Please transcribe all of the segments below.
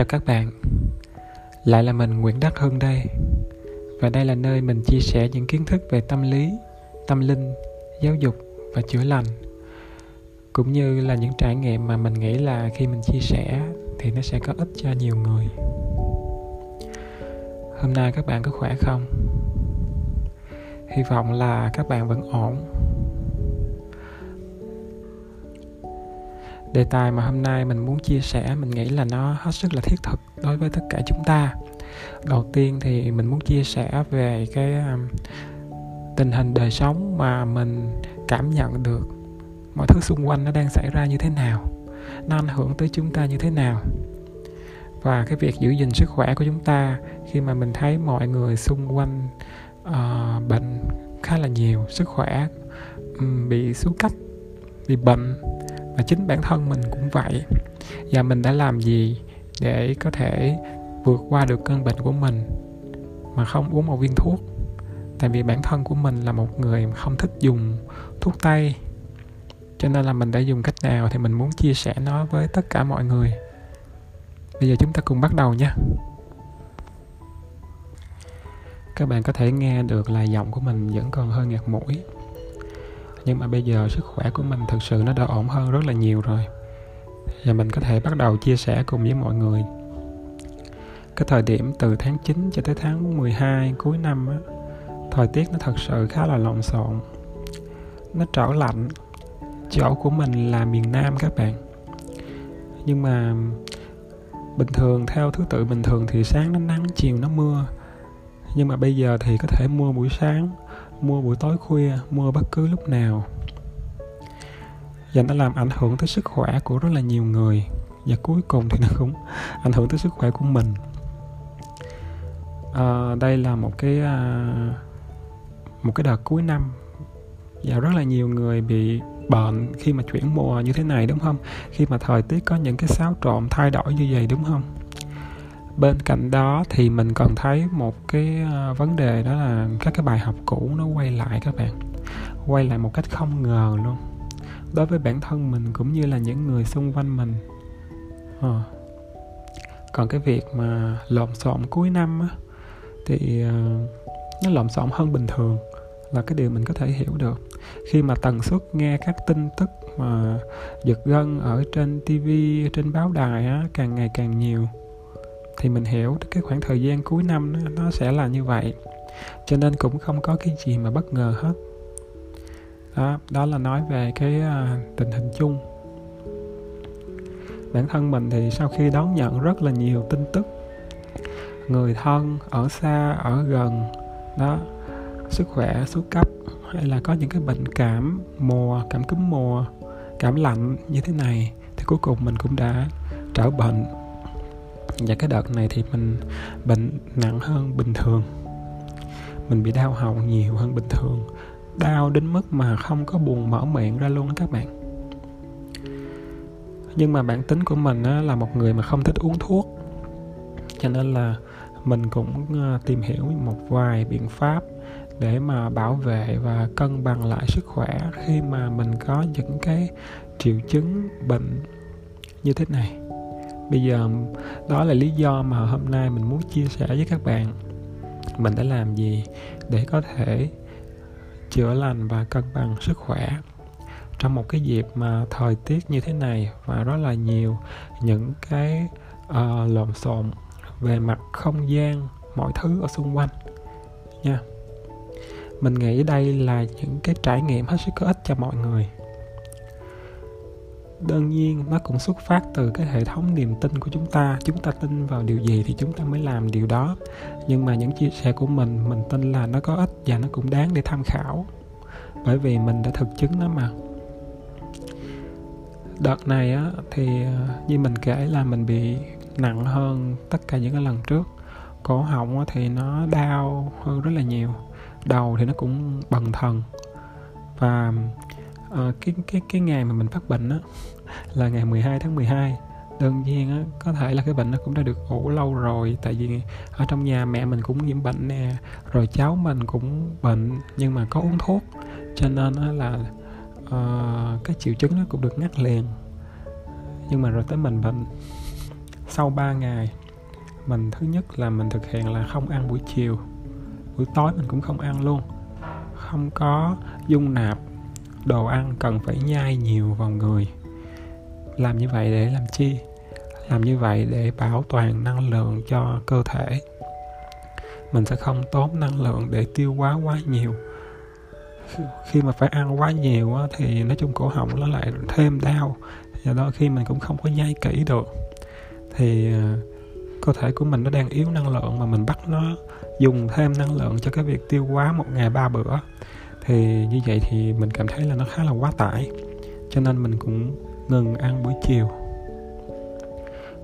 chào các bạn. Lại là mình Nguyễn Đắc Hưng đây. Và đây là nơi mình chia sẻ những kiến thức về tâm lý, tâm linh, giáo dục và chữa lành. Cũng như là những trải nghiệm mà mình nghĩ là khi mình chia sẻ thì nó sẽ có ích cho nhiều người. Hôm nay các bạn có khỏe không? Hy vọng là các bạn vẫn ổn. Đề tài mà hôm nay mình muốn chia sẻ mình nghĩ là nó hết sức là thiết thực đối với tất cả chúng ta. Đầu tiên thì mình muốn chia sẻ về cái um, tình hình đời sống mà mình cảm nhận được mọi thứ xung quanh nó đang xảy ra như thế nào nó ảnh hưởng tới chúng ta như thế nào. Và cái việc giữ gìn sức khỏe của chúng ta khi mà mình thấy mọi người xung quanh uh, bệnh khá là nhiều sức khỏe um, bị xuống cấp bị bệnh và chính bản thân mình cũng vậy. Và mình đã làm gì để có thể vượt qua được cơn bệnh của mình mà không uống một viên thuốc? Tại vì bản thân của mình là một người không thích dùng thuốc tây. Cho nên là mình đã dùng cách nào thì mình muốn chia sẻ nó với tất cả mọi người. Bây giờ chúng ta cùng bắt đầu nha các bạn có thể nghe được là giọng của mình vẫn còn hơi ngạt mũi nhưng mà bây giờ sức khỏe của mình thực sự nó đã ổn hơn rất là nhiều rồi. Và mình có thể bắt đầu chia sẻ cùng với mọi người. Cái thời điểm từ tháng 9 cho tới tháng 12 cuối năm á, thời tiết nó thật sự khá là lộn xộn. Nó trở lạnh. Chỗ của mình là miền Nam các bạn. Nhưng mà bình thường theo thứ tự bình thường thì sáng nó nắng chiều nó mưa. Nhưng mà bây giờ thì có thể mưa buổi sáng mua buổi tối khuya mua bất cứ lúc nào. Và nó làm ảnh hưởng tới sức khỏe của rất là nhiều người. Và cuối cùng thì nó cũng ảnh hưởng tới sức khỏe của mình. À, đây là một cái à, một cái đợt cuối năm. Và rất là nhiều người bị bệnh khi mà chuyển mùa như thế này đúng không? Khi mà thời tiết có những cái xáo trộn thay đổi như vậy đúng không? Bên cạnh đó thì mình còn thấy một cái ờ, vấn đề đó là các cái bài học cũ nó quay lại các bạn. Quay lại một cách không ngờ luôn. Đối với bản thân mình cũng như là những người xung quanh mình. À. còn cái việc mà lộn xộn cuối năm á thì uh, nó lộn xộn hơn bình thường là cái điều mình có thể hiểu được. Khi mà tần suất nghe các tin tức mà giật gân ở trên tv trên báo đài á càng ngày càng nhiều thì mình hiểu cái khoảng thời gian cuối năm nó, nó sẽ là như vậy. Cho nên cũng không có cái gì mà bất ngờ hết. Đó đó là nói về cái uh, tình hình chung. Bản thân mình thì sau khi đón nhận rất là nhiều tin tức người thân ở xa ở gần đó sức khỏe xuống cấp hay là có những cái bệnh cảm mùa cảm cúm mùa cảm lạnh như thế này thì cuối cùng mình cũng đã trở bệnh và cái đợt này thì mình bệnh nặng hơn bình thường. Mình bị đau họng nhiều hơn bình thường. Đau đến mức mà không có buồn mở miệng ra luôn đó các bạn. Nhưng mà bản tính của mình á, là một người mà không thích uống thuốc. Cho nên là mình cũng ờ, tìm hiểu một vài biện pháp để mà bảo vệ và cân bằng lại sức khỏe khi mà mình có những cái triệu chứng bệnh như thế này bây giờ đó là lý do mà hôm nay mình muốn chia sẻ với các bạn. Mình đã làm gì để có thể chữa lành và cân bằng sức khỏe? Trong một cái dịp mà thời tiết như thế này và rất là nhiều những cái uh, lộn xộn về mặt không gian mọi thứ ở xung quanh nha. Mình nghĩ đây là những cái trải nghiệm hết sức có ích cho mọi người đơn nhiên, nó cũng xuất phát từ cái hệ thống niềm tin của chúng ta. Chúng ta tin vào điều gì thì chúng ta mới làm điều đó. Nhưng mà những chia sẻ của mình mình tin là nó có ích và nó cũng đáng để tham khảo. Bởi vì mình đã thực chứng nó mà. Đợt này á, thì ờ, như mình kể là mình bị nặng hơn tất cả những cái lần trước. Cổ họng thì nó đau hơn rất là nhiều. Đầu thì nó cũng bần thần. Và Ờ, cái cái cái ngày mà mình phát bệnh á là ngày 12 tháng 12 đơn nhiên á có thể là cái bệnh nó cũng đã được ủ lâu rồi tại vì ở trong nhà mẹ mình cũng nhiễm bệnh nè rồi cháu mình cũng bệnh nhưng mà có uống thuốc. Cho nên á là uh, cái triệu chứng nó cũng được ngắt liền. Nhưng mà rồi tới mình bệnh sau 3 ngày mình thứ nhất là mình thực hiện là không ăn buổi chiều. Buổi tối mình cũng không ăn luôn. Không có dung nạp đồ ăn cần phải nhai nhiều vào người. Làm như vậy để làm chi? Làm như vậy để bảo toàn năng lượng cho cơ thể. Mình sẽ không tốn năng lượng để tiêu quá quá nhiều. Khi mà phải ăn quá nhiều thì nói chung cổ họng nó lại thêm đau, do đó khi mình cũng không có nhai kỹ được, thì ờ, cơ thể của mình nó đang yếu năng lượng mà mình bắt nó dùng thêm năng lượng cho cái việc tiêu hóa một ngày ba bữa thì như vậy thì mình cảm thấy là nó khá là quá tải. Cho nên mình cũng ngừng ăn buổi chiều.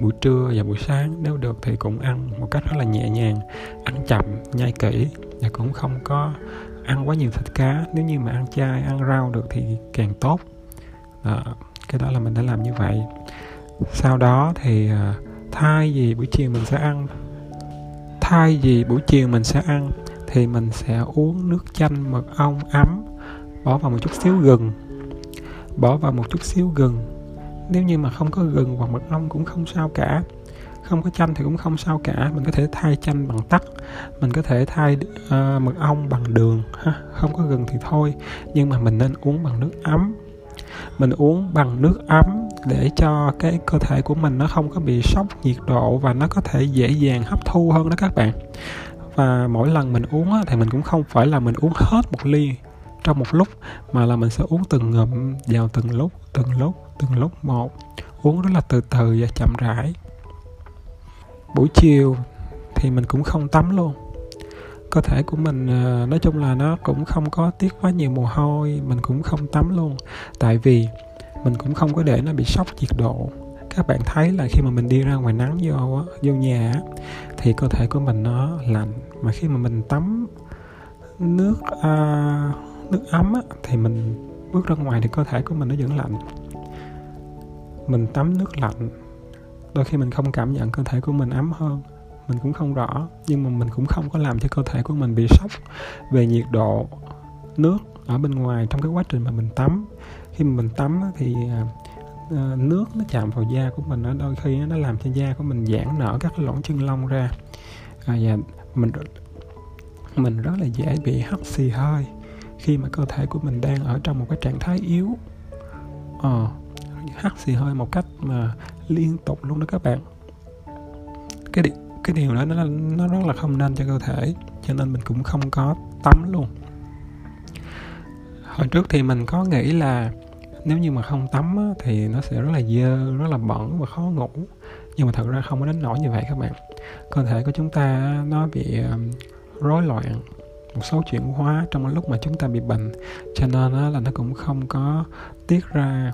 Buổi trưa và buổi sáng nếu được thì cũng ăn một cách rất là nhẹ nhàng ăn chậm nhai kỹ và cũng không có ăn quá nhiều thịt cá. Nếu như mà ăn chay ăn rau được thì càng tốt. Đó, cái đó là mình đã làm như vậy. Sau đó thì à, thay vì buổi chiều mình sẽ ăn thay vì buổi chiều mình sẽ ăn thì mình sẽ uống nước chanh mật ong ấm bỏ vào một chút xíu gừng. Bỏ vào một chút xíu gừng. Nếu như mà không có gừng hoặc mật ong cũng không sao cả. Không có chanh thì cũng không sao cả. Mình có thể thay chanh bằng tắc. Mình có thể thay uh, mật ong bằng đường ha. Không có gừng thì thôi. Nhưng mà mình nên uống bằng nước ấm. Mình uống bằng nước ấm để cho cái cơ thể của mình nó không có bị sốc nhiệt độ và nó có thể dễ dàng hấp thu hơn đó các bạn và mỗi lần mình uống thì mình cũng không phải là mình uống hết một ly trong một lúc, mà là mình sẽ uống từng ngụm vào từng lúc từng lúc từng lúc một. Uống rất là từ từ và chậm rãi. Buổi chiều thì mình cũng không tắm luôn. Cơ thể của mình ờ, nói chung là nó cũng không có tiết quá nhiều mồ hôi, mình cũng không tắm luôn. Tại vì mình cũng không có để nó bị sốc nhiệt độ các bạn thấy là khi mà mình đi ra ngoài nắng vô vô nhà thì cơ thể của mình nó lạnh. Mà khi mà mình tắm nước à, nước ấm á, thì mình bước ra ngoài thì cơ thể của mình nó vẫn lạnh. Mình tắm nước lạnh đôi khi mình không cảm nhận cơ thể của mình ấm hơn mình cũng không rõ. Nhưng mà mình cũng không có làm cho cơ thể của mình bị sốc về nhiệt độ nước ở bên ngoài trong cái quá trình mà mình tắm. Khi mà mình tắm thì à, Ờ, nước nó chạm vào da của mình nó đôi khi nó làm cho da của mình giãn nở các cái lỗ chân lông ra. À, và mình mình rất là dễ bị hắt xì hơi khi mà cơ thể của mình đang ở trong một cái trạng thái yếu. Ờ, hắt xì hơi một cách mà liên tục luôn đó các bạn. Cái điều, cái điều đó nó nó rất là không nên cho cơ thể cho nên mình cũng không có tắm luôn. Hồi trước thì mình có nghĩ là nếu như mà không tắm á, thì nó sẽ rất là dơ rất là bẩn và khó ngủ. Nhưng mà thật ra không có đến nỗi như vậy các bạn. Cơ thể của chúng ta nó bị ờ, rối loạn một số chuyển hóa trong lúc mà chúng ta bị bệnh. Cho nên là nó cũng không có tiết ra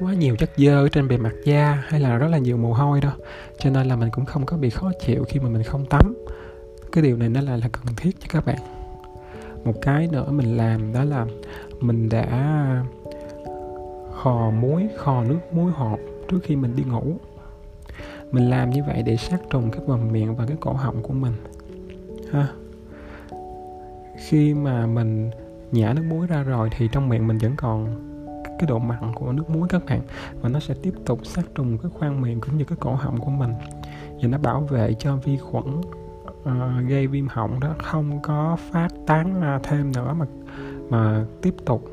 quá nhiều chất dơ ở trên bề mặt da hay là rất là nhiều mồ hôi đó cho nên là mình cũng không có bị khó chịu khi mà mình không tắm. Cái điều này nó là là cần thiết cho các bạn. Một cái nữa mình làm đó là mình đã khò muối khò nước muối hột trước khi mình đi ngủ. Mình làm như vậy để sát trùng cái vòng miệng và cái cổ họng của mình ha. Khi mà mình nhả nước muối ra rồi thì trong miệng mình vẫn còn cái độ mặn của nước muối các bạn và nó sẽ tiếp tục sát trùng cái khoang miệng cũng như cái cổ họng của mình. Và nó bảo vệ cho vi khuẩn uh, gây viêm họng đó không có phát tán ra thêm nữa mà mà tiếp tục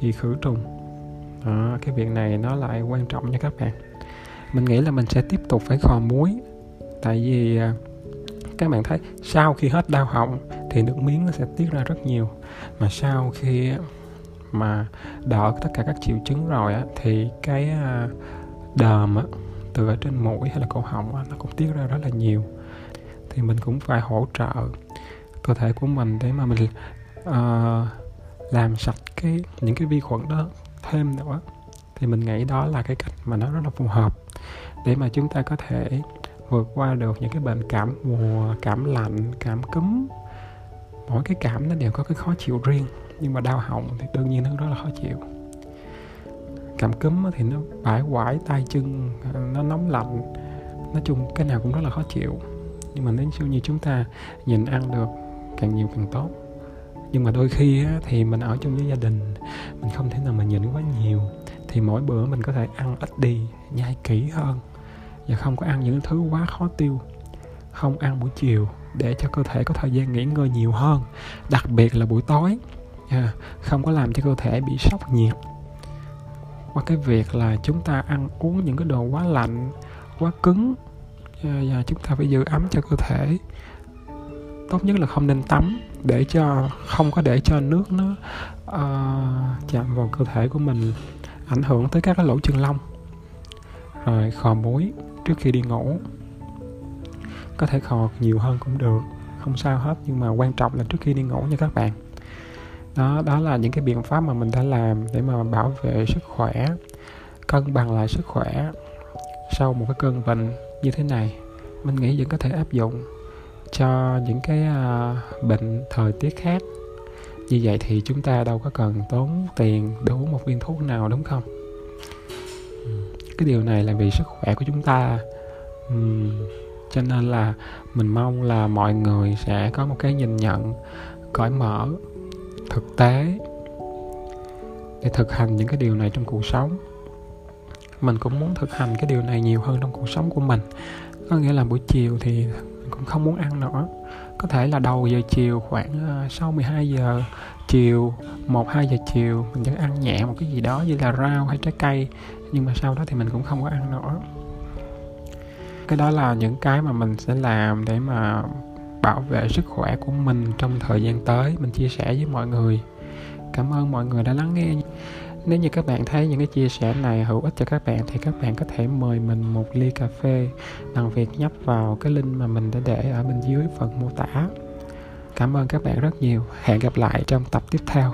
bị khử trùng đó, cái việc này nó lại quan trọng nha các bạn. Mình nghĩ là mình sẽ tiếp tục phải khò muối. Tại vì à, các bạn thấy sau khi hết đau họng thì nước miếng nó sẽ tiết ra rất nhiều. Mà sau khi mà đỡ tất cả các triệu chứng rồi á thì cái à, đờm á từ ở trên mũi hay là cổ họng á, nó cũng tiết ra rất là nhiều. Thì mình cũng phải hỗ trợ cơ thể của mình để mà mình uh, làm sạch cái những cái vi khuẩn đó thêm nữa, thì mình nghĩ đó là cái cách mà nó rất là phù hợp để mà chúng ta có thể vượt qua được những cái bệnh cảm mùa, cảm lạnh, cảm cúm. Mỗi cái cảm nó đều có cái khó chịu riêng, nhưng mà đau họng thì đương nhiên nó rất là khó chịu. Cảm cúm thì nó bãi quải tay chân, nó nóng lạnh, nói chung cái nào cũng rất là khó chịu. Nhưng mà nếu như chúng ta nhìn ăn được càng nhiều càng tốt nhưng mà đôi khi á, thì mình ở chung với gia đình mình không thể nào mà nhịn quá nhiều. Thì mỗi bữa mình có thể ăn ít đi nhai kỹ hơn. Và không có ăn những thứ quá khó tiêu. Không ăn buổi chiều để cho cơ thể có thời gian nghỉ ngơi nhiều hơn. Đặc biệt là buổi tối. À, không có làm cho cơ thể bị sốc nhiệt. Qua cái việc là chúng ta ăn uống những cái đồ quá lạnh quá cứng à, và chúng ta phải giữ ấm cho cơ thể. Tốt nhất là không nên tắm để cho không có để cho nước nó uh, chạm vào cơ thể của mình ảnh hưởng tới các cái lỗ chân lông rồi khò muối trước khi đi ngủ. Có thể khò nhiều hơn cũng được không sao hết nhưng mà quan trọng là trước khi đi ngủ nha các bạn. Đó đó là những cái biện pháp mà mình đã làm để mà bảo vệ sức khỏe cân bằng lại sức khỏe sau một cái cơn bệnh như thế này. Mình nghĩ vẫn có thể áp dụng cho những cái uh, bệnh thời tiết khác. Như vậy thì chúng ta đâu có cần tốn tiền để uống một viên thuốc nào đúng không? Cái điều này là vì sức khỏe của chúng ta. Uhm, cho nên là mình mong là mọi người sẽ có một cái nhìn nhận cởi mở thực tế để thực hành những cái điều này trong cuộc sống. Mình cũng muốn thực hành cái điều này nhiều hơn trong cuộc sống của mình. Có nghĩa là buổi chiều thì mình cũng không muốn ăn nữa. Có thể là đầu giờ chiều khoảng ờ, sau 12 giờ chiều 1 2 giờ chiều mình vẫn ăn nhẹ một cái gì đó như là rau hay trái cây, nhưng mà sau đó thì mình cũng không có ăn nữa. Cái đó là những cái mà mình sẽ làm để mà bảo vệ sức khỏe của mình trong thời gian tới, mình chia sẻ với mọi người. Cảm ơn mọi người đã lắng nghe nếu như các bạn thấy những cái chia sẻ này hữu ích cho các bạn thì các bạn có thể mời mình một ly cà phê bằng việc nhấp vào cái link mà mình đã để ở bên dưới phần mô tả. Cảm ơn các bạn rất nhiều. Hẹn gặp lại trong tập tiếp theo.